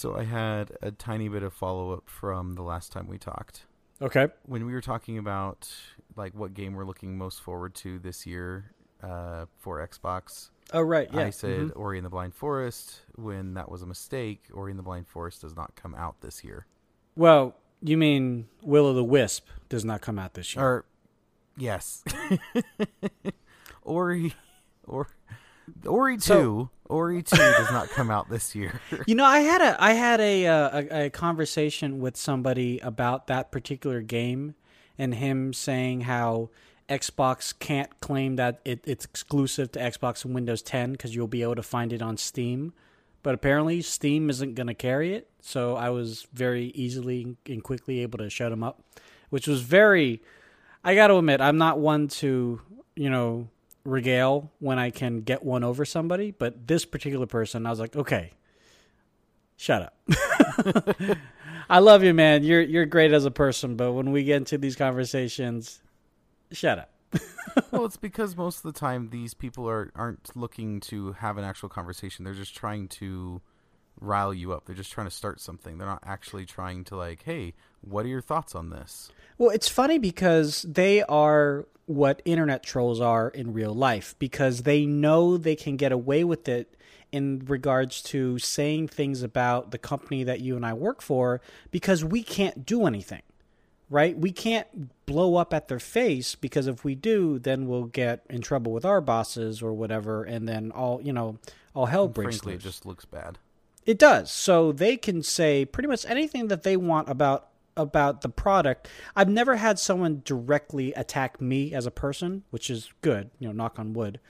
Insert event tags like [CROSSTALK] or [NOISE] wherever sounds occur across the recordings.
So I had a tiny bit of follow up from the last time we talked. Okay. When we were talking about like what game we're looking most forward to this year uh, for Xbox, Oh right, yeah. I said Mhm. Ori and the Blind Forest. When that was a mistake, Ori and the Blind Forest does not come out this year. Well, you mean Will o' the Wisp does not come out this year? Or yes, [LAUGHS] Ori, or Ori two, So- Ori two does not come out this year. [LAUGHS] You know, I had a I had a, uh, a a conversation with somebody about that particular game, and him saying how Xbox can't claim that it, it's exclusive to Xbox and Windows 10 because you'll be able to find it on Steam, but apparently Steam isn't going to carry it. So I was very easily and quickly able to shut him up, which was very. I got to admit, I'm not one to you know regale when I can get one over somebody, but this particular person, I was like, okay, shut up. [LAUGHS] I love you, man. You're you're great as a person, but when we get into these conversations, shut up. [LAUGHS] well, it's because most of the time these people are aren't looking to have an actual conversation. They're just trying to rile you up. They're just trying to start something. They're not actually trying to like, hey, what are your thoughts on this? Well, it's funny because they are what internet trolls are in real life because they know they can get away with it in regards to saying things about the company that you and I work for because we can't do anything. Right? We can't blow up at their face because if we do, then we'll get in trouble with our bosses or whatever and then all, you know, all hell breaks Frankly, loose. it just looks bad. It does. So they can say pretty much anything that they want about about the product. I've never had someone directly attack me as a person, which is good, you know, knock on wood.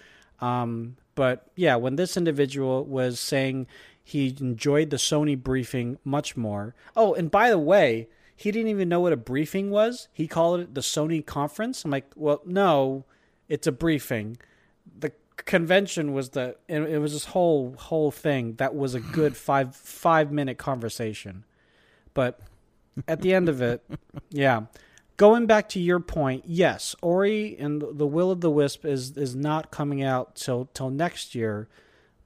Um, but yeah, when this individual was saying he enjoyed the Sony briefing much more. Oh, and by the way, he didn't even know what a briefing was. He called it the Sony conference. I'm like, well, no, it's a briefing. Convention was the it, it was this whole whole thing that was a good [SIGHS] five five minute conversation. But at the end of it [LAUGHS] yeah. Going back to your point yes ori and the will of the wisp is is not coming out till till next year.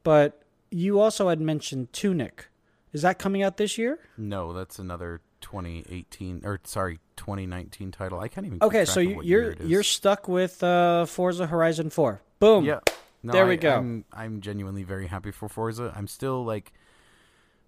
But you also had mentioned tunic. Is that coming out this year? No, that's another 2018 or sorry, 2019 title. I can't even. okay so you, year you're you're stuck with uh forza horizon 4 boom. Yeah. No, There we I- go. I'm, I'm genuinely very happy for Forza. I'm still like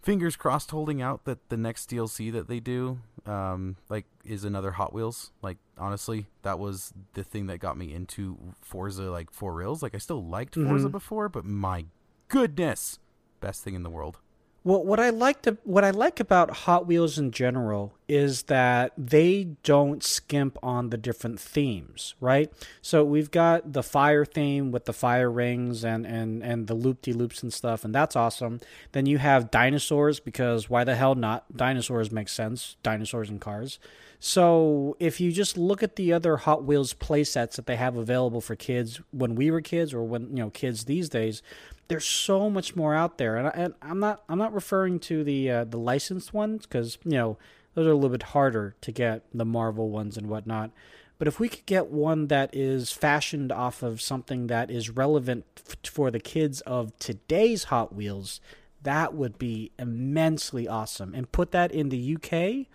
fingers crossed holding out that the next DLC that they do um like is another Hot Wheels. Like honestly, that was the thing that got me into Forza like for reals. Like I still liked Forza Mhm. before, but my goodness, best thing in the world. Well, what I like to what I like about Hot Wheels in general is that they don't skimp on the different themes, right? So we've got the fire theme with the fire rings and and and the loop de loops and stuff, and that's awesome. Then you have dinosaurs because why the hell not? Dinosaurs make sense. Dinosaurs and cars. So if you just look at the other Hot Wheels play sets that they have available for kids when we were kids or when you know kids these days, there's so much more out there, and, I, and I'm not I'm not referring to the uh, the licensed ones because you know those are a little bit harder to get the Marvel ones and whatnot. But if we could get one that is fashioned off of something that is relevant f- for the kids of today's Hot Wheels, that would be immensely awesome. And put that in the UK,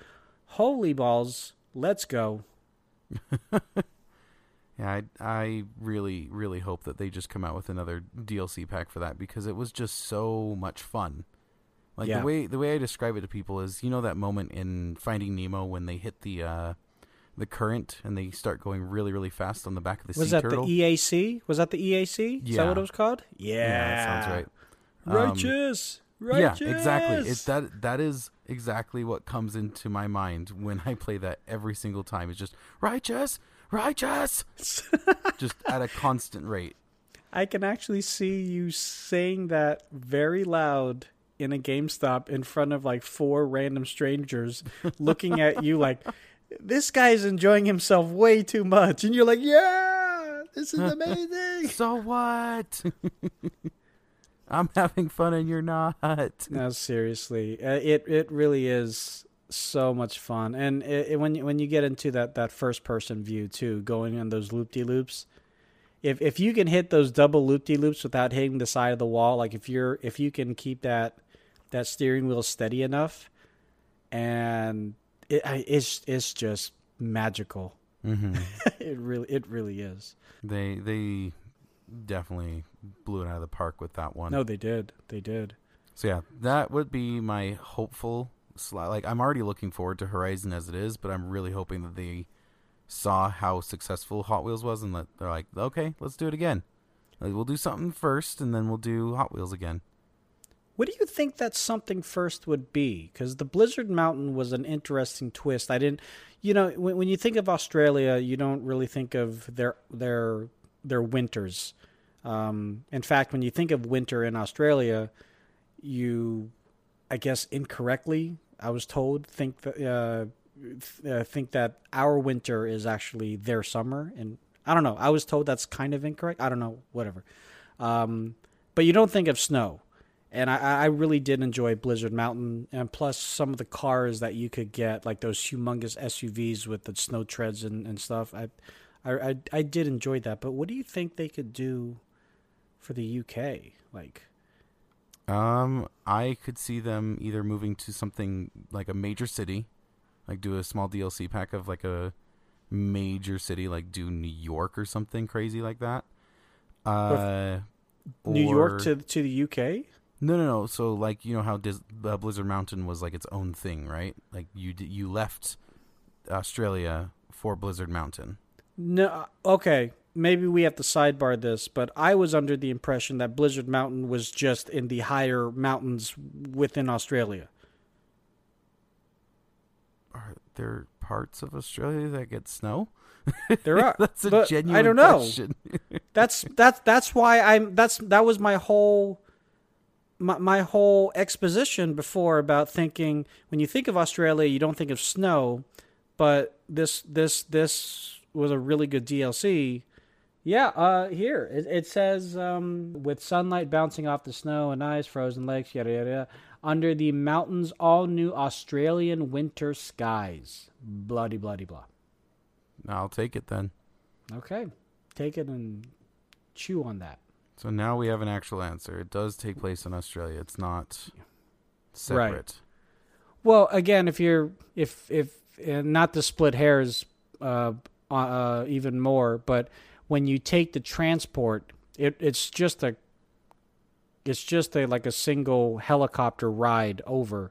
holy balls, let's go. [LAUGHS] Yeah, I, I really, really hope that they just come out with another DLC pack for that because it was just so much fun. Like Yeah. the way the way I describe it to people is, you know, that moment in Finding Nemo when they hit the uh, the current and they start going really, really fast on the back of the Was sea that turtle. the EAC? Was that the EAC? Is that what it was called? Yeah, yeah, that sounds right. Um, Righteous. Righteous. Yeah, exactly. It that that is exactly what comes into my mind when I play that every single time. It's just righteous, righteous, [LAUGHS] just at a constant rate. I can actually see you saying that very loud in a GameStop in front of like four random strangers [LAUGHS] looking at you like this guy's enjoying himself way too much and you're like, "Yeah, this is [LAUGHS] amazing." So what? I'm having fun and you're not. no, seriously. Uh, it it really is so much fun. And it, it, when you, when you get into that that first person view too, going on those loop de loops, if if you can hit those double loop de loops without hitting the side of the wall, like if you're if you can keep that that steering wheel steady enough, and it it's it's just magical. Mm-hmm. [LAUGHS] it really it really is. they they definitely blew it out of the park with that one. No, they did. They did. So yeah, that would be my hopeful. Like I'm already looking forward to Horizon as it is, but I'm really hoping that they saw how successful Hot Wheels was and that they're like, okay, let's do it again. Like, we'll do something first, and then we'll do Hot Wheels again. What do you think that something first would be? Because the Blizzard Mountain was an interesting twist. I didn't, you know, when, when you think of Australia, you don't really think of their their their winters. Um, in fact, when you think of winter in Australia, you, I guess, incorrectly, I was told, think that uh, th- uh, think that our winter is actually their summer, and I don't know. I was told that's kind of incorrect. I don't know. Whatever. Um, but you don't think of snow and I, I really did enjoy Blizzard Mountain, and plus some of the cars that you could get, like those humongous SUVs with the snow treads and, and stuff. I, I, I, I did enjoy that. But what do you think they could do for the UK? Like, Um, I could see them either moving to something like a major city, like do a small DLC pack of like a major city, like do New York or something crazy like that. Uh, New or- York to to the UK? No, no, no. So like you know how Dis- uh, Blizzard Mountain was like its own thing, right? Like you d- you left Australia for Blizzard Mountain. No. Okay. Maybe we have to sidebar this, but I was under the impression that Blizzard Mountain was just in the higher mountains within Australia. Are there parts of Australia that get snow? There [LAUGHS] are. That's a genuine I don't know. question. [LAUGHS] That's that's that's why I'm that's that was my whole my, my whole exposition before about thinking when you think of Australia you don't think of snow, but this this this was a really good DLC. Yeah, uh here it, it says um with sunlight bouncing off the snow and ice, frozen lakes, yada yada yada. Under the mountains, all new Australian winter skies. Bloody bloody blah. I'll take it then. Okay. Take it and chew on that. So now we have an actual answer. It does take place in Australia. It's not separate. Right. Well, again, if you're if if not to split hairs uh, uh, even more, but when you take the transport, it it's just a it's just a like a single helicopter ride over.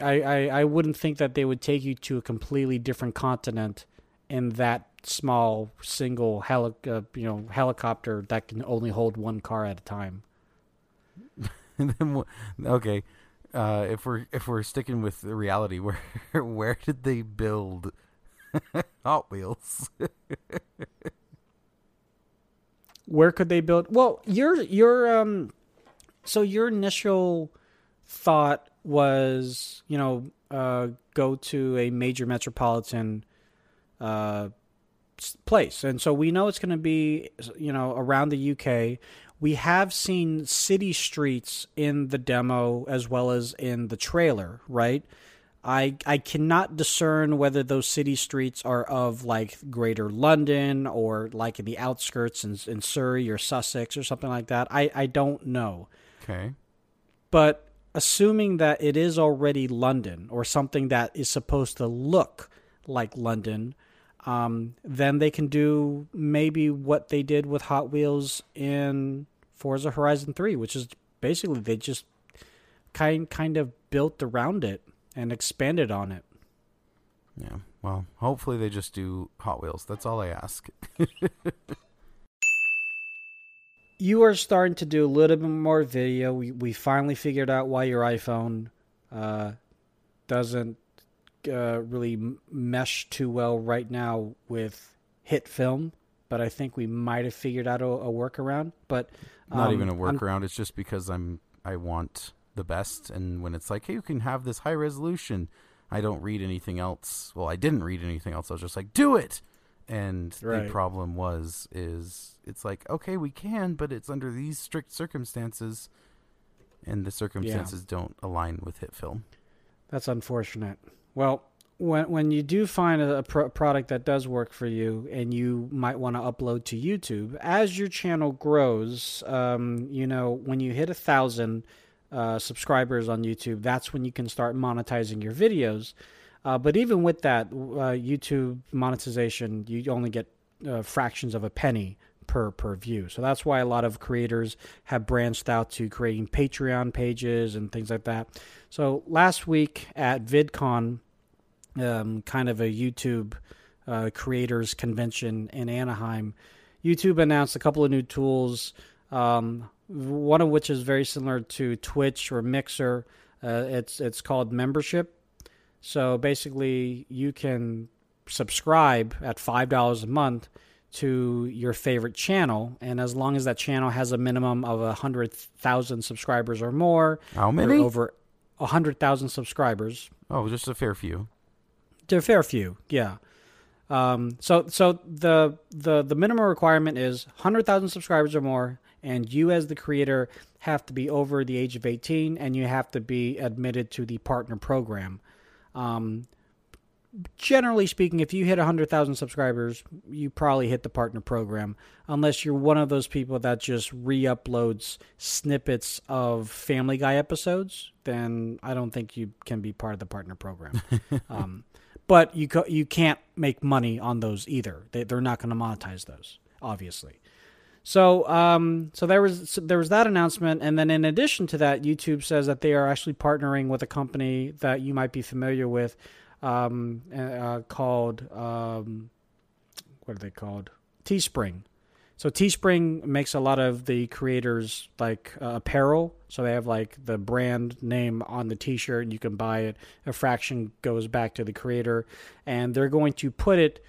I, I, I wouldn't think that they would take you to a completely different continent in that small single heli- uh, you know helicopter that can only hold one car at a time. [LAUGHS] Okay, uh, if we're if we're sticking with the reality, [LAUGHS] where where did they build [LAUGHS] Hot Wheels? [LAUGHS] where could they build well your your um so your initial thought was you know uh go to a major metropolitan uh place. And so we know it's going to be you know around the UK we have seen city streets in the demo as well as in the trailer right I I cannot discern whether those city streets are of like Greater London or like in the outskirts in, in Surrey or Sussex or something like that. I, I don't know. Okay, But assuming that it is already London or something that is supposed to look like London, um, then they can do maybe what they did with Hot Wheels in Forza Horizon 3, which is basically they just kind kind of built around it and expanded on it. yeah. Well, hopefully they just do Hot Wheels. That's all I ask. [LAUGHS] you are starting to do a little bit more video. We we finally figured out why your iPhone uh, doesn't uh, really mesh too well right now with HitFilm, but I think we might have figured out a, a workaround. But Not um, even a I'm- workaround. It's just because I'm I want the best, and when it's like, hey, you can have this high resolution, I don't read anything else. Well, I didn't read anything else. I was just like, do it. And Right. the problem was, is it's like, okay, we can, but it's under these strict circumstances, and the circumstances don't align with HitFilm. That's unfortunate. Well, when when you do find a, a pro- product that does work for you, and you might want to upload to YouTube, as your channel grows, um, you know, when you hit a thousand, uh, subscribers on YouTube, that's when you can start monetizing your videos. Uh, but even with that, uh, YouTube monetization, you only get uh, fractions of a penny per per view. So that's why a lot of creators have branched out to creating Patreon pages and things like that. So last week at VidCon, um, kind of a YouTube uh, creators convention in Anaheim, YouTube announced a couple of new tools. Um, one of which is very similar to Twitch or Mixer. Uh, it's it's called membership so basically, you can subscribe at $5 a month to your favorite channel. And as long as that channel has a minimum of a 100,000 subscribers or more, how many? Over a 100,000 subscribers. Oh, just a fair few. To a fair few, yeah. Um, so so the the the minimum requirement is 100,000 subscribers or more and you as the creator have to be over the age of 18 and you have to be admitted to the partner program. Um, generally speaking, if you hit 100,000 subscribers, you probably hit the partner program, unless you're one of those people that just re uploads snippets of Family Guy episodes, then I don't think you can be part of the partner program. [LAUGHS] um, but you, co- you can't make money on those either. They, they're not going to monetize those, obviously. So, um, so there was so there was that announcement, and then in addition to that, YouTube says that they are actually partnering with a company that you might be familiar with, um, uh, called um, what are they called? Teespring. So Teespring makes a lot of the creators like uh, apparel. So they have like the brand name on the T-shirt, and you can buy it. A fraction goes back to the creator, and they're going to put it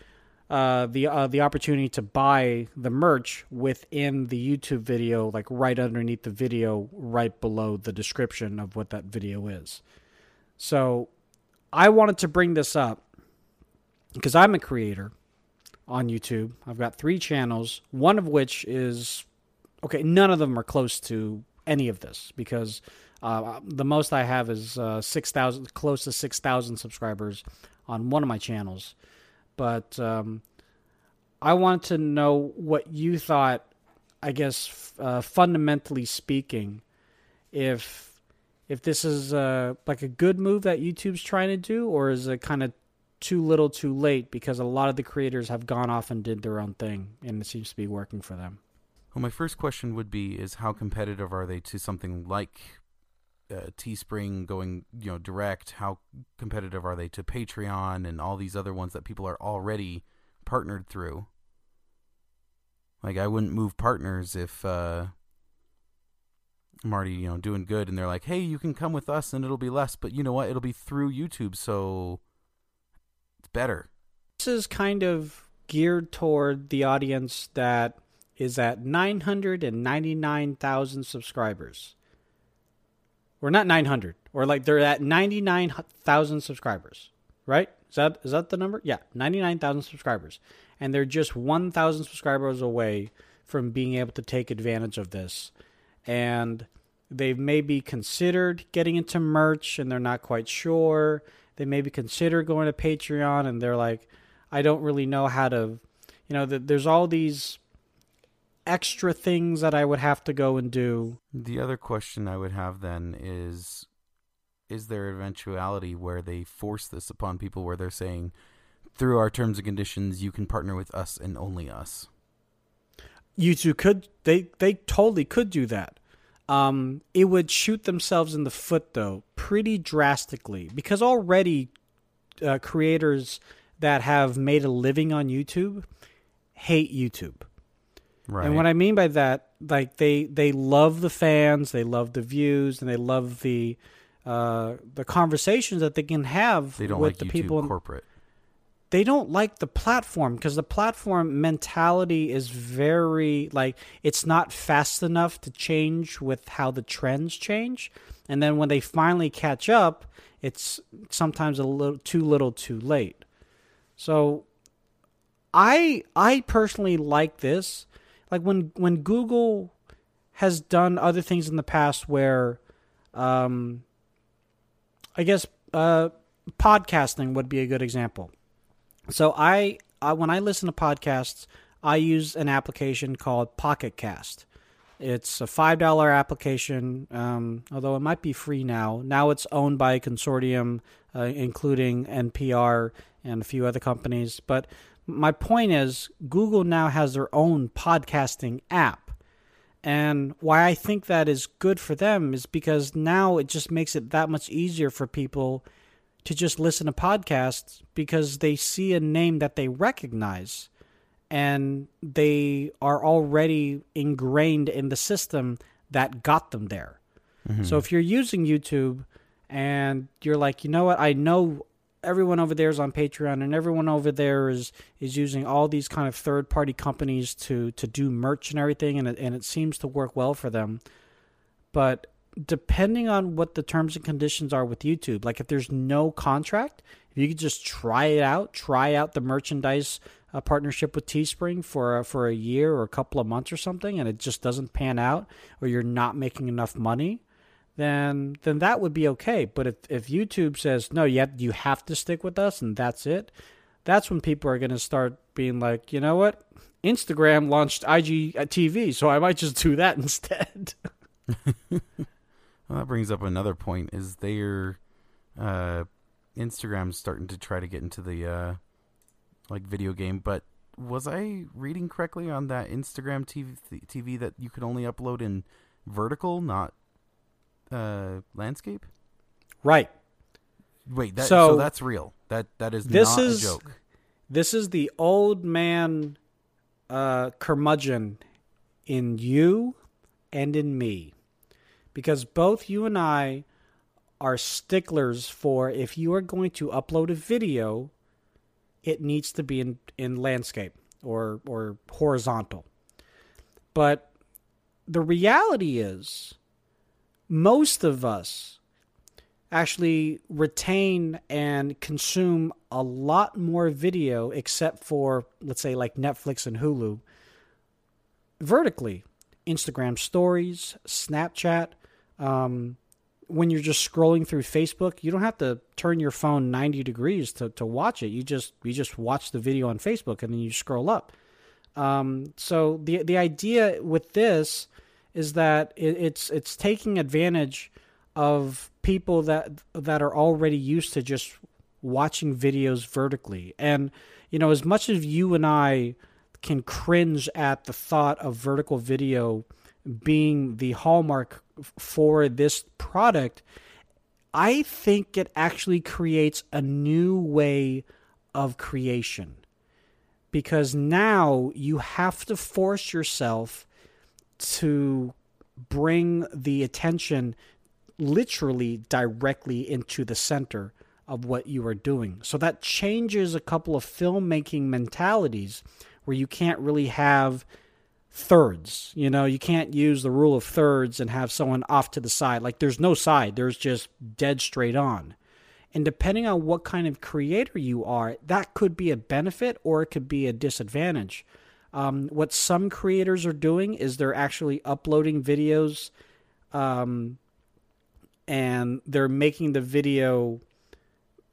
uh, the uh, the opportunity to buy the merch within the YouTube video, like right underneath the video, right below the description of what that video is. So, I wanted to bring this up because I'm a creator on YouTube. I've got three channels, one of which is okay. None of them are close to any of this because uh, the most I have is uh, six thousand, close to six thousand subscribers on one of my channels but um, I want to know what you thought. I guess uh, fundamentally speaking, if if this is uh, like a good move that YouTube's trying to do, or is it kind of too little, too late? Because a lot of the creators have gone off and did their own thing, and it seems to be working for them. Well, my first question would be: Is how competitive are they to something like uh, Teespring going, you know, direct? How competitive are they to Patreon and all these other ones that people are already partnered through? Like, I wouldn't move partners if uh, I'm already, you know, doing good, and they're like, "Hey, you can come with us, and it'll be less." But you know what? It'll be through YouTube, so it's better. This is kind of geared toward the audience that is at 999,000 subscribers or not 900 or like they're at 99,000 subscribers, right? Is that is that the number? Yeah, 99,000 subscribers. And they're just 1,000 subscribers away from being able to take advantage of this. And they've maybe considered getting into merch and they're not quite sure. They maybe consider going to Patreon and they're like I don't really know how to you know, there's all these extra things that I would have to go and do. The other question I would have then is is there eventuality where they force this upon people where they're saying through our terms and conditions you can partner with us and only us? YouTube could they they totally could do that. Um, it would shoot themselves in the foot though pretty drastically because already uh, creators that have made a living on YouTube hate YouTube. Right. And what I mean by that, like they they love the fans, they love the views, and they love the uh, the conversations that they can have they don't with like the YouTube people. In, corporate. They don't like the platform because the platform mentality is very like it's not fast enough to change with how the trends change, and then when they finally catch up, it's sometimes a little too little, too late. So, I I personally like this like when when Google has done other things in the past where um I guess uh podcasting would be a good example. So I, I when I listen to podcasts, I use an application called Pocket Cast. It's a five dollar application, um, although it might be free now. Now it's owned by a consortium, uh, including NPR and a few other companies. But my point is, Google now has their own podcasting app. And why I think that is good for them is because now it just makes it that much easier for people to just listen to podcasts because they see a name that they recognize and they are already ingrained in the system that got them there. Mm-hmm. So if you're using YouTube and you're like, you know what, I know everyone over there is on Patreon and everyone over there is is using all these kind of third party companies to to do merch and everything and it, and it seems to work well for them. But depending on what the terms and conditions are with YouTube, like if there's no contract, if you could just try it out, try out the merchandise uh, partnership with Teespring for for a year or a couple of months or something, and it just doesn't pan out, or you're not making enough money, then then that would be okay. But if if YouTube says no, yet you have to stick with us, and that's it, that's when people are going to start being like, you know what, Instagram launched IGTV, so I might just do that [LAUGHS] instead. well, that brings up another point: is their uh, Instagram's starting to try to get into the uh, like video game, but was I reading correctly on that Instagram TV, TV that you could only upload in vertical, not uh, landscape? Right. Wait, that, so, so that's real. That that is this not is, a joke. This is the old man uh, curmudgeon in you and in me, because both you and I are sticklers for if you are going to upload a video, it needs to be in, in landscape or or horizontal. But the reality is most of us actually retain and consume a lot more video except for let's say like Netflix and Hulu vertically Instagram stories, Snapchat, um, when you're just scrolling through Facebook, you don't have to turn your phone 90 degrees to, to watch it. You just you just watch the video on Facebook and then you scroll up. Um, so the the idea with this is that it, it's it's taking advantage of people that that are already used to just watching videos vertically. And you know, as much as you and I can cringe at the thought of vertical video being the hallmark for this product, I think it actually creates a new way of creation. Because now you have to force yourself to bring the attention literally directly into the center of what you are doing. So that changes a couple of filmmaking mentalities where you can't really have thirds. You know, you can't use the rule of thirds and have someone off to the side. Like there's no side, there's just dead straight on. And depending on what kind of creator you are, that could be a benefit or it could be a disadvantage. Um, what some creators are doing is they're actually uploading videos um, and they're making the video.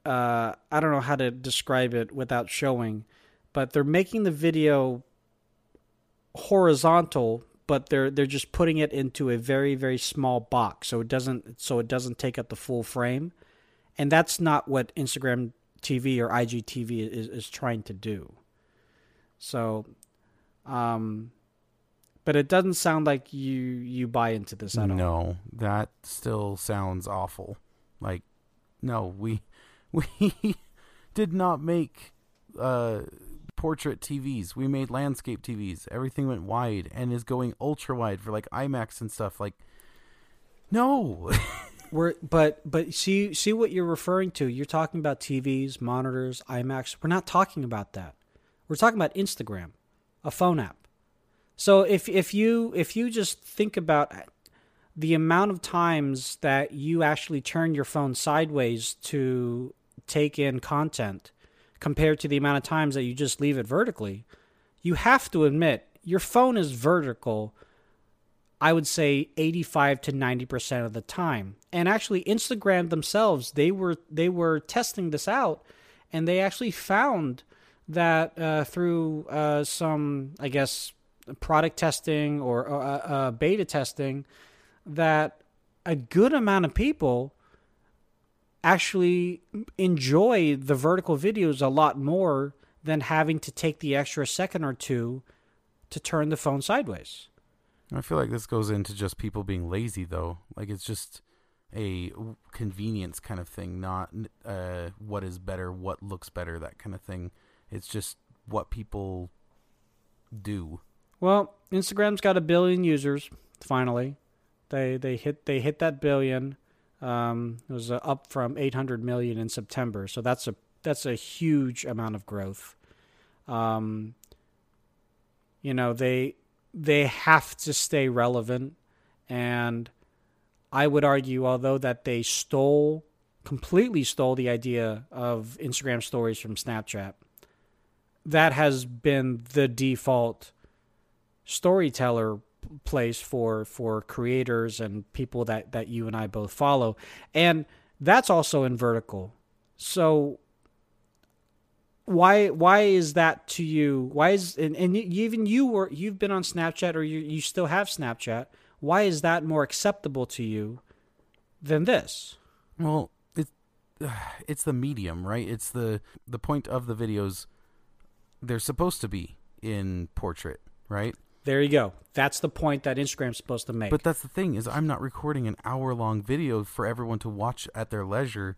Uh, I don't know how to describe it without showing, but they're making the video horizontal, but they're they're just putting it into a very very small box, so it doesn't so it doesn't take up the full frame, and that's not what Instagram TV or IGTV is is trying to do. So, um, but it doesn't sound like you you buy into this at all. No, that still sounds awful. Like, no, we [LAUGHS] we did not make uh portrait TVs. We made landscape TVs. Everything went wide and is going ultra wide for like IMAX and stuff. Like, no. [LAUGHS] We're but but see see what you're referring to. You're talking about TVs, monitors, IMAX. We're not talking about that. We're talking about Instagram, a phone app. So if if you if you just think about the amount of times that you actually turn your phone sideways to take in content compared to the amount of times that you just leave it vertically, you have to admit your phone is vertical. I would say 85 to 90% of the time. And actually Instagram themselves, they were they were testing this out and they actually found that uh, through uh, some I guess product testing or uh, uh, beta testing that a good amount of people actually enjoy the vertical videos a lot more than having to take the extra second or two to turn the phone sideways. I feel like this goes into just people being lazy, though. Like it's just a convenience kind of thing, not uh, what is better, what looks better, that kind of thing. It's just what people do. Well, Instagram's got a billion users. Finally, they they hit they hit that billion. Um, it was uh, up from 800 million in September, so that's a that's a huge amount of growth. Um, you know they they have to stay relevant, and I would argue, although that they stole completely stole the idea of Instagram stories from Snapchat, that has been the default storyteller place for for creators and people that that you and I both follow. And that's also in vertical. So why why is that to you? Why is and, and even you were you've been on Snapchat or you you still have Snapchat. Why is that more acceptable to you than this? Well it's [SIGHS] it's the medium right? It's the the point of the videos they're supposed to be in portrait right there you go. That's the point that Instagram's supposed to make. But that's the thing is I'm not recording an hour long video for everyone to watch at their leisure.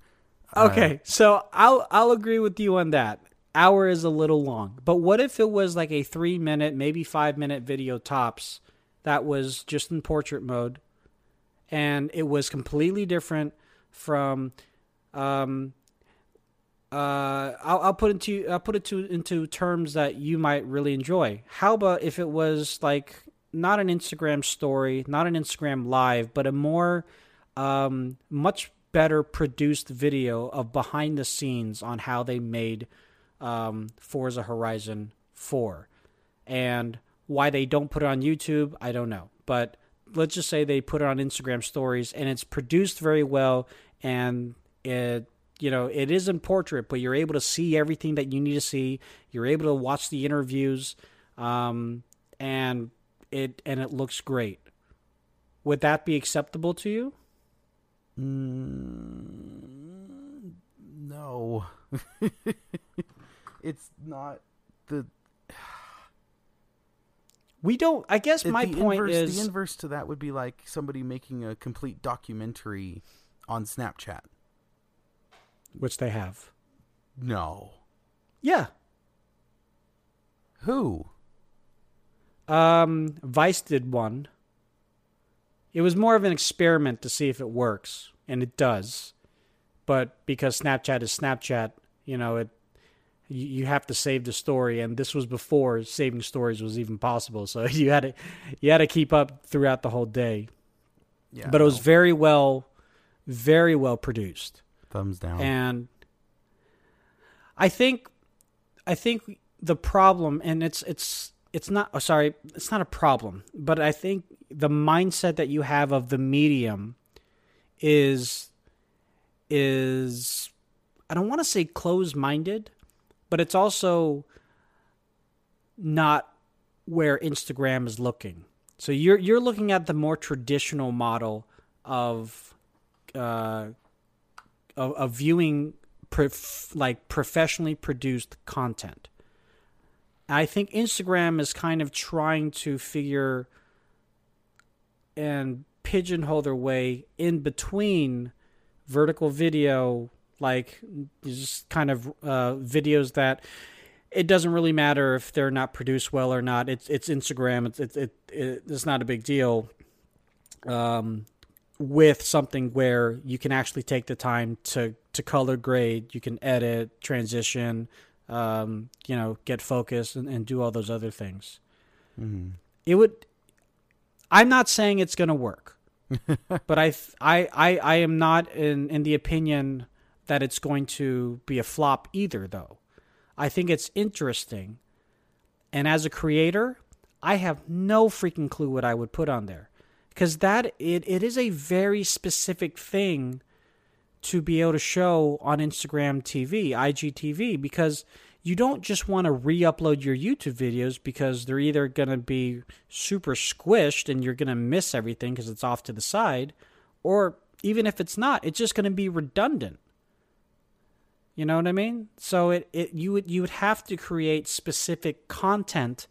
Okay, uh, so I'll I'll agree with you on that. Hour is a little long. But what if it was like a 3 minute, maybe 5 minute video tops that was just in portrait mode and it was completely different from um uh, I'll, I'll put into I'll put it to into terms that you might really enjoy. How about if it was like not an Instagram story, not an Instagram live, but a more um, much better produced video of behind the scenes on how they made um, Forza Horizon 4 and why they don't put it on YouTube, I don't know. But let's just say they put it on Instagram stories and it's produced very well and it you know, it is in portrait, but you're able to see everything that you need to see. You're able to watch the interviews, um, and it and it looks great. Would that be acceptable to you? Mm, no, [LAUGHS] it's not the. We don't. I guess my point inverse, is the inverse to that would be like somebody making a complete documentary on Snapchat which they have. No. Yeah. Who? Um, Vice did one. It was more of an experiment to see if it works, and it does. But because Snapchat is Snapchat, you know, it you, you have to save the story, and this was before saving stories was even possible. [LAUGHS] So you had to you had to keep up throughout the whole day. Yeah, but it was very well, very well produced. Thumbs down. And I think I think the problem and it's it's it's not oh, sorry, it's not a problem, but I think the mindset that you have of the medium is is I don't want to say closed-minded, but it's also not where Instagram is looking. So you're you're looking at the more traditional model of uh, of, of viewing prof- like professionally produced content. I think Instagram is kind of trying to figure and pigeonhole their way in between vertical video, like just kind of uh, videos that it doesn't really matter if they're not produced well or not. It's it's Instagram. It's it, it, it it's not a big deal. Um, with something where you can actually take the time to to color grade, you can edit, transition, um, you know, get focused and, and, do all those other things. Mm-hmm. It would. I'm not saying it's going to work, [LAUGHS] but I, I I I am not in in the opinion that it's going to be a flop either. Though, I think it's interesting, and as a creator, I have no freaking clue what I would put on there because that it, it is a very specific thing to be able to show on Instagram TV, IGTV, because you don't just want to re-upload your YouTube videos because they're either going to be super squished and you're going to miss everything because it's off to the side, or even if it's not, it's just going to be redundant. You know what I mean? So it, it you would you would have to create specific content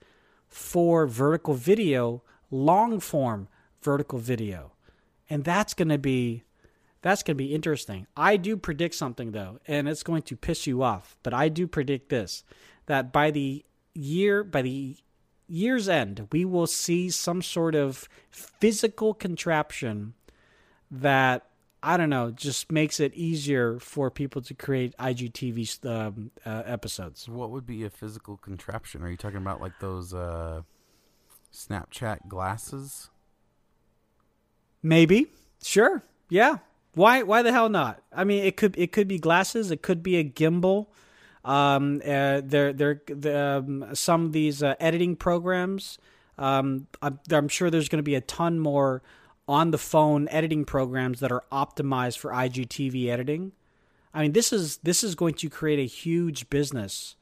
for vertical video, long form vertical video. And that's going to be that's going to be interesting. I do predict something though, and it's going to piss you off, but I do predict this that by the year by the year's end, we will see some sort of physical contraption that I don't know, just makes it easier for people to create IGTV um, uh, episodes. What would be a physical contraption? Are you talking about like those uh, Snapchat glasses? Maybe. Sure. Yeah. Why? Why the hell not? I mean, it could it could be glasses. It could be a gimbal. Um, uh, there, there, um, some of these uh, editing programs. Um, I'm, I'm sure there's going to be a ton more on the phone editing programs that are optimized for IGTV editing. I mean, this is this is going to create a huge business,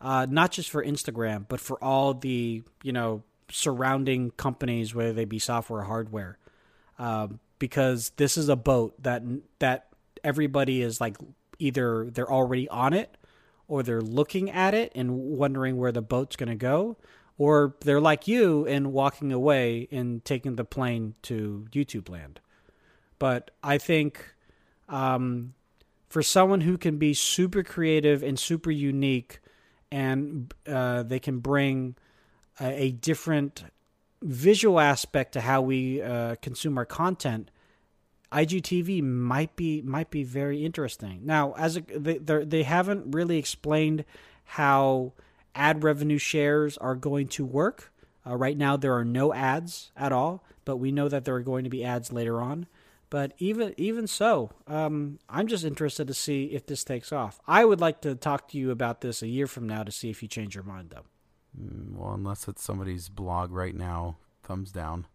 uh, not just for Instagram, but for all the you know surrounding companies, whether they be software or hardware, um, because this is a boat that that everybody is like either they're already on it or they're looking at it and wondering where the boat's going to go or they're like you and walking away and taking the plane to YouTube land. But I think um, for someone who can be super creative and super unique, and uh, they can bring a, a, different visual aspect to how we uh, consume our content. IGTV might be might be very interesting. Now, as a, they they haven't really explained how ad revenue shares are going to work. Uh, right now, there are no ads at all, but we know that there are going to be ads later on. But even even so, um, I'm just interested to see if this takes off. I would like to talk to you about this a year from now to see if you change your mind, though. Mm, well, unless it's somebody's blog right now, thumbs down.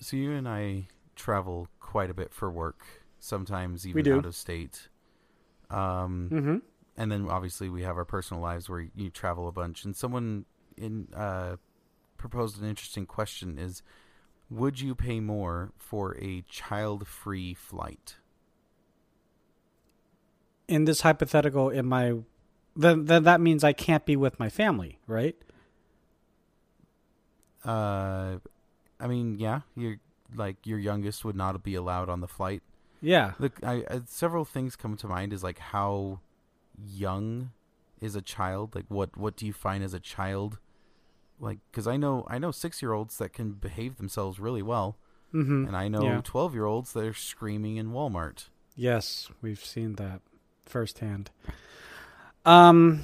So you and I travel quite a bit for work, sometimes even out of state. Um, mm-hmm and then obviously we have our personal lives where you travel a bunch. And someone in uh, proposed an interesting question: Is would you pay more for a child-free flight? In this hypothetical, in my then then that means I can't be with my family, right? Uh, I mean, yeah, you like your youngest would not be allowed on the flight. Yeah. Look, I, I several things come to mind is like how young is a child? Like what what do you find as a child? Like cuz I know I know 6-year-olds that can behave themselves really well. Mm-hmm. And I know 12-year-olds that are screaming in Walmart. Yes, we've seen that firsthand. Um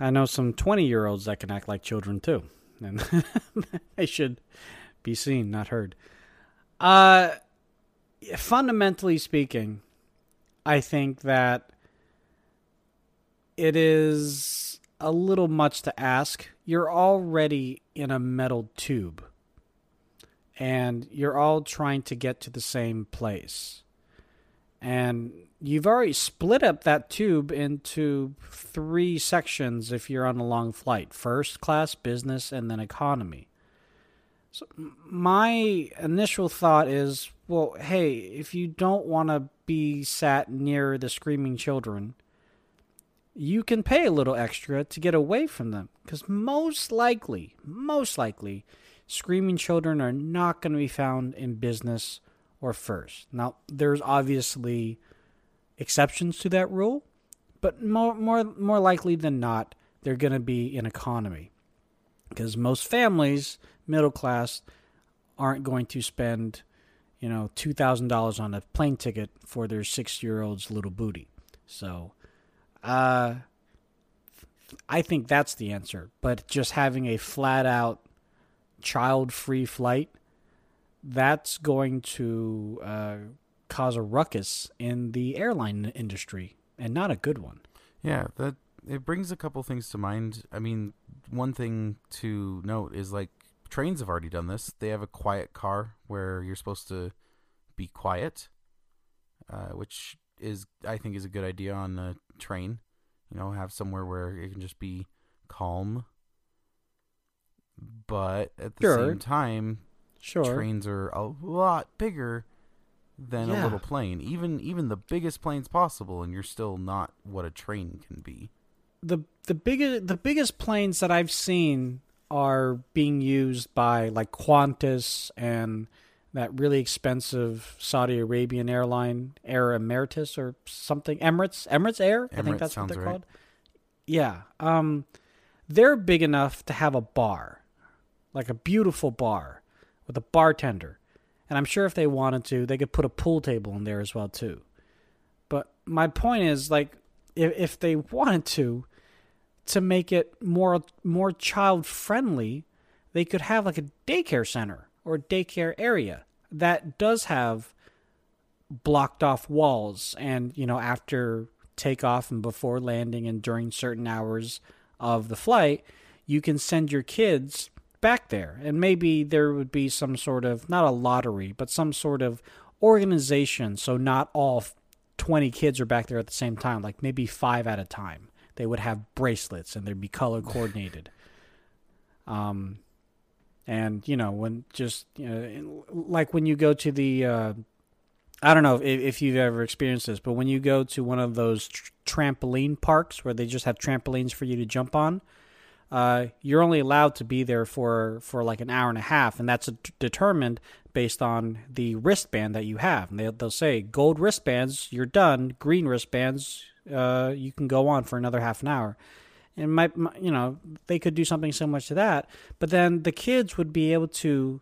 I know some 20-year-olds that can act like children too. And [LAUGHS] they should be seen, not heard. Uh fundamentally speaking, I think that it is a little much to ask. You're already in a metal tube, and you're all trying to get to the same place. And you've already split up that tube into three sections if you're on a long flight first class, business, and then economy. So my initial thought is well, hey, if you don't want to be sat near the screaming children, you can pay a little extra to get away from them because most likely, most likely, screaming children are not going to be found in business or first. Now, there's obviously exceptions to that rule, but more more more likely than not, they're going to be in economy because most families, middle class, aren't going to spend, you know, two thousand dollars on a plane ticket for their six year old's little booty. So uh, I think that's the answer. But just having a flat out child free flight, that's going to uh, cause a ruckus in the airline industry, and not a good one. Yeah, that it brings a couple things to mind. I mean, one thing to note is like trains have already done this. They have a quiet car where you're supposed to be quiet, uh, which is I think is a good idea on a train. You know, have somewhere where it can just be calm. But at the Sure. same time, Sure. trains are a lot bigger than a little plane. Even even the biggest planes possible, and you're still not what a train can be. the the biggest the biggest planes that I've seen are being used by like Qantas and that really expensive Saudi Arabian airline Air Emeritus or something Emirates Emirates Air I think that's what they're right. called. Yeah, um, they're big enough to have a bar, like a beautiful bar with a bartender, and I'm sure if they wanted to, they could put a pool table in there as well too. But my point is, like, if if they wanted to, to make it more more child friendly, they could have like a daycare center or daycare area that does have blocked off walls and you know after takeoff and before landing and during certain hours of the flight you can send your kids back there. And maybe there would be some sort of not a lottery but some sort of organization. So not all 20 kids are back there at the same time. Like maybe 5 at a time. They would have bracelets and they'd be color coordinated. [LAUGHS] Um and you know when just you know, like when you go to the uh, I don't know if, if you've ever experienced this, but when you go to one of those tr- trampoline parks where they just have trampolines for you to jump on, uh, you're only allowed to be there for for like an hour and a half, and that's determined based on the wristband that you have. And they, they'll say gold wristbands, you're done. Green wristbands, uh, you can go on for another half an hour. And my, my, you know, they could do something similar to that, but then the kids would be able to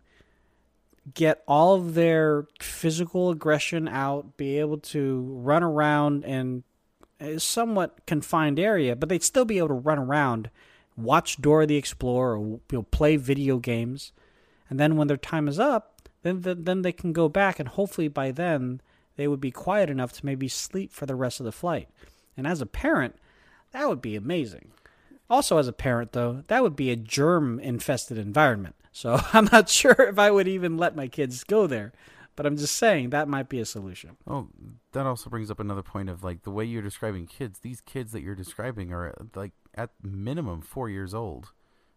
get all of their physical aggression out, be able to run around in a somewhat confined area, but they'd still be able to run around, watch Dora the Explorer, or you know, play video games, and then when their time is up, then then then they can go back, and hopefully by then they would be quiet enough to maybe sleep for the rest of the flight. And as a parent, that would be amazing. Also, as a parent, though, that would be a germ infested environment. So [LAUGHS] I'm not sure if I would even let my kids go there. But I'm just saying that might be a solution. Oh, that also brings up another point of like the way you're describing kids. These kids that you're describing are like at minimum four years old,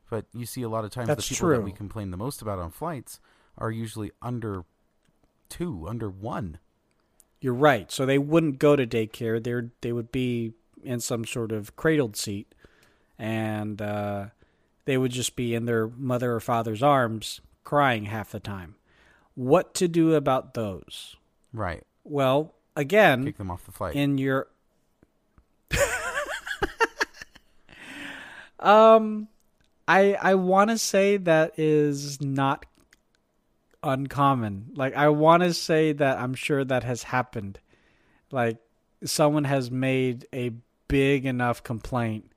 but you see a lot of times That's the people that we complain the most about on flights are usually under two, under one. You're right. So they wouldn't go to daycare. They they would be in some sort of cradled seat, and uh, they would just be in their mother or father's arms, crying half the time. What to do about those? Right. Well, again, Kick them off the flight. in your um i i want to say that is not uncommon like i want to say that i'm sure that has happened like someone has made a big enough complaint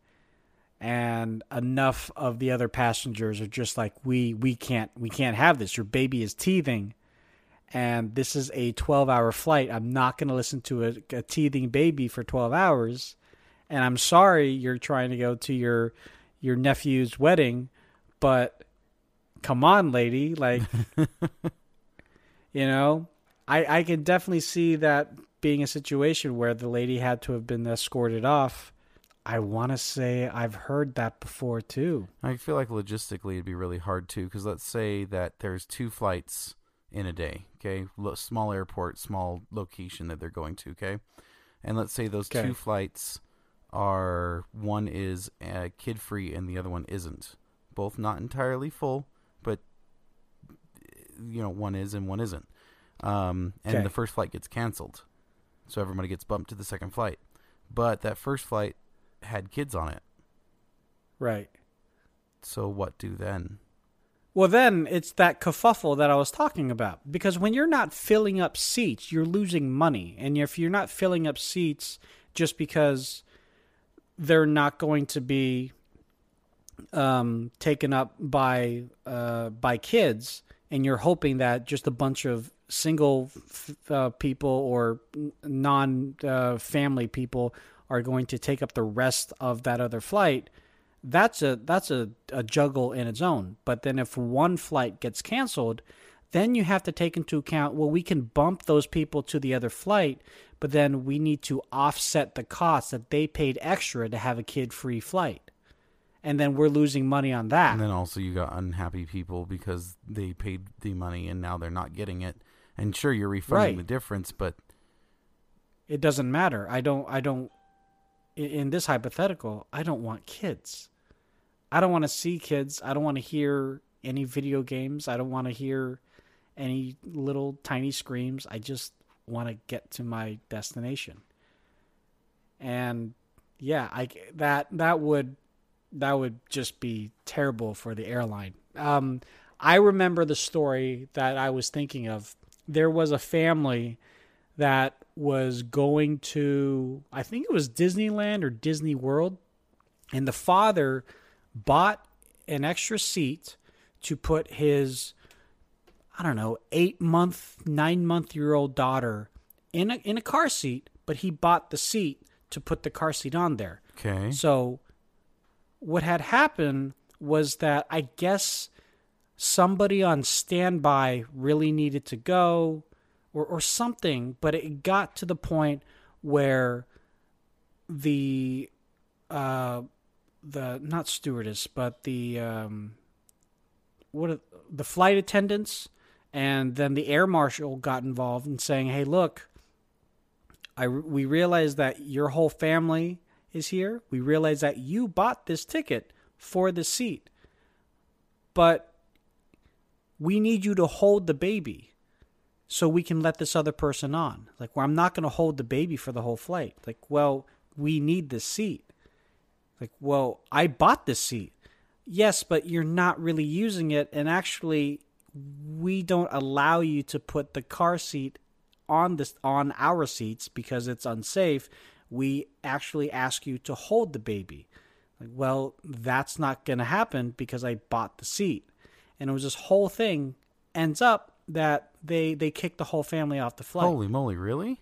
and enough of the other passengers are just like we we can't we can't have this your baby is teething and this is a 12 hour flight. I'm not going to listen to a, a teething baby for 12 hours. And I'm sorry you're trying to go to your your nephew's wedding, but come on, lady, like [LAUGHS] you know, I I can definitely see that being a situation where the lady had to have been escorted off. I want to say I've heard that before too. I feel like logistically it'd be really hard too, because let's say that there's two flights in a day, okay? Small airport, small location that they're going to, okay? And let's say those Okay. two flights are one is uh, kid free and the other one isn't. Both not entirely full, but you know, one is and one isn't. Um, and Okay. the first flight gets canceled, so everybody gets bumped to the second flight. But that first flight had kids on it, Right. so what do then? Well, then it's that kerfuffle that I was talking about. Because when you're not filling up seats, you're losing money. And if you're not filling up seats just because they're not going to be um, taken up by uh, by kids, and you're hoping that just a bunch of single f- uh, people or non uh, family people are going to take up the rest of that other flight, that's a that's a, a juggle in its own. But then if one flight gets canceled, then you have to take into account well, we can bump those people to the other flight, but then we need to offset the cost that they paid extra to have a kid free flight. And then we're losing money on that. And then also you got unhappy people because they paid the money and now they're not getting it. And sure, you're refunding Right. the difference, but it doesn't matter. I don't I don't in- in this hypothetical, I don't want kids. I don't want to see kids. I don't want to hear any video games. I don't want to hear any little tiny screams. I just want to get to my destination. And yeah, I that that would that would just be terrible for the airline. Um, I remember the story that I was thinking of. There was a family that was going to, I think it was Disneyland or Disney World, and the father bought an extra seat to put his, I don't know, eight month, nine month year old daughter in a, in a car seat, but he bought the seat to put the car seat on there. okay. So, what had happened was that I guess somebody on standby really needed to go or, or something, but it got to the point where the uh the not stewardess but the um what are- the flight attendants and then the air marshal got involved in saying hey look I we realize that your whole family is here. We realize that you bought this ticket for the seat. But we need you to hold the baby so we can let this other person on. Like, well, I'm not going to hold the baby for the whole flight. Like, well, we need the seat. Like, well, I bought this seat. Yes, but you're not really using it. And actually, we don't allow you to put the car seat on this on our seats because it's unsafe. We actually ask you to hold the baby. Like, well, that's not going to happen because I bought the seat. And it was this whole thing ends up that they they kicked the whole family off the flight. Holy moly, really?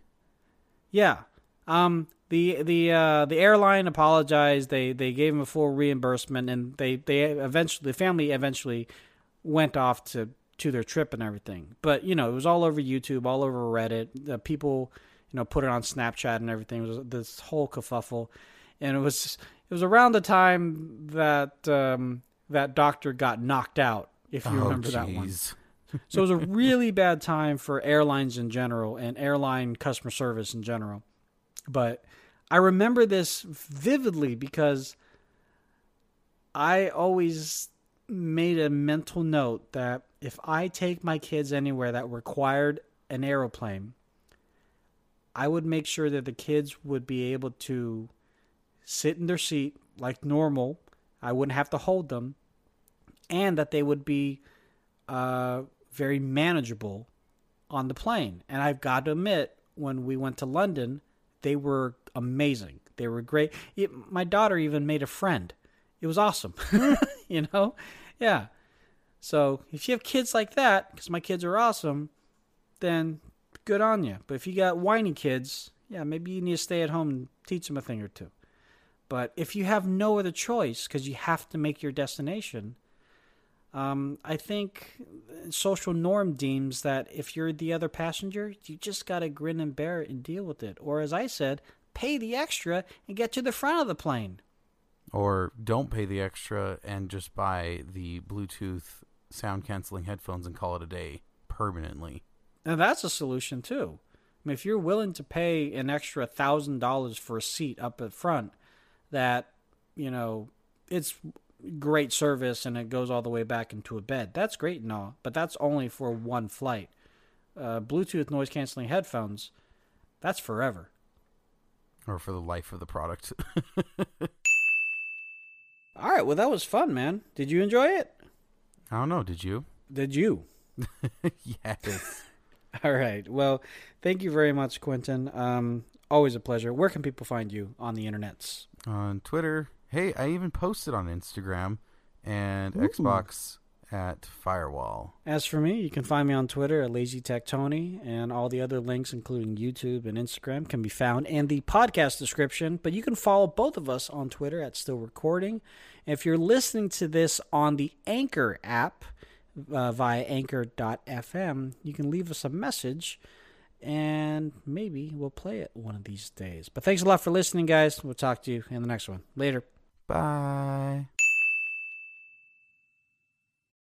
Yeah. Um the the uh the airline apologized. They they gave him a full reimbursement and they they eventually the family eventually went off to to their trip and everything. But, you know, it was all over YouTube, all over Reddit. The people, you know, put it on Snapchat and everything. It was this whole kerfuffle. And it was it was around the time that um that doctor got knocked out, if you oh, remember that one. So it was a [LAUGHS] really bad time for airlines in general and airline customer service in general. But I remember this vividly because I always made a mental note that if I take my kids anywhere that required an aeroplane, I would make sure that the kids would be able to sit in their seat like normal. I wouldn't have to hold them, and that they would be uh, very manageable on the plane. And I've got to admit, when we went to London, they were amazing. They were great. It, my daughter even made a friend. It was awesome. [LAUGHS] you know? Yeah. So if you have kids like that, because my kids are awesome, then good on you. But if you got whiny kids, yeah, maybe you need to stay at home and teach them a thing or two. But if you have no other choice because you have to make your destination, um, I think social norm deems that if you're the other passenger, you just got to grin and bear it and deal with it. Or, as I said, pay the extra and get to the front of the plane. Or don't pay the extra and just buy the Bluetooth sound canceling headphones and call it a day permanently. Now, that's a solution, too. I mean, if you're willing to pay an extra $1,000 for a seat up at front, that, you know, it's great service and it goes all the way back into a bed. That's great and all, but that's only for one flight. Uh, Bluetooth noise canceling headphones, that's forever. Or for the life of the product. [LAUGHS] All right, well, that was fun, man. Did you enjoy it? I don't know, did you? Did you? [LAUGHS] yes. [LAUGHS] All right. Well, thank you very much, Quentin. Um, always a pleasure. Where can people find you on the internets? on Twitter. Hey, I even posted on Instagram and Ooh. Xbox at Firewall. As for me, you can find me on Twitter at Lazy Tech Tony, and all the other links, including YouTube and Instagram, can be found in the podcast description. But you can follow both of us on Twitter at Still Recording. If you're listening to this on the Anchor app, uh, via anchor.fm, you can leave us a message and maybe we'll play it one of these days. But thanks a lot for listening, guys. We'll talk to you in the next one. Later. Bye.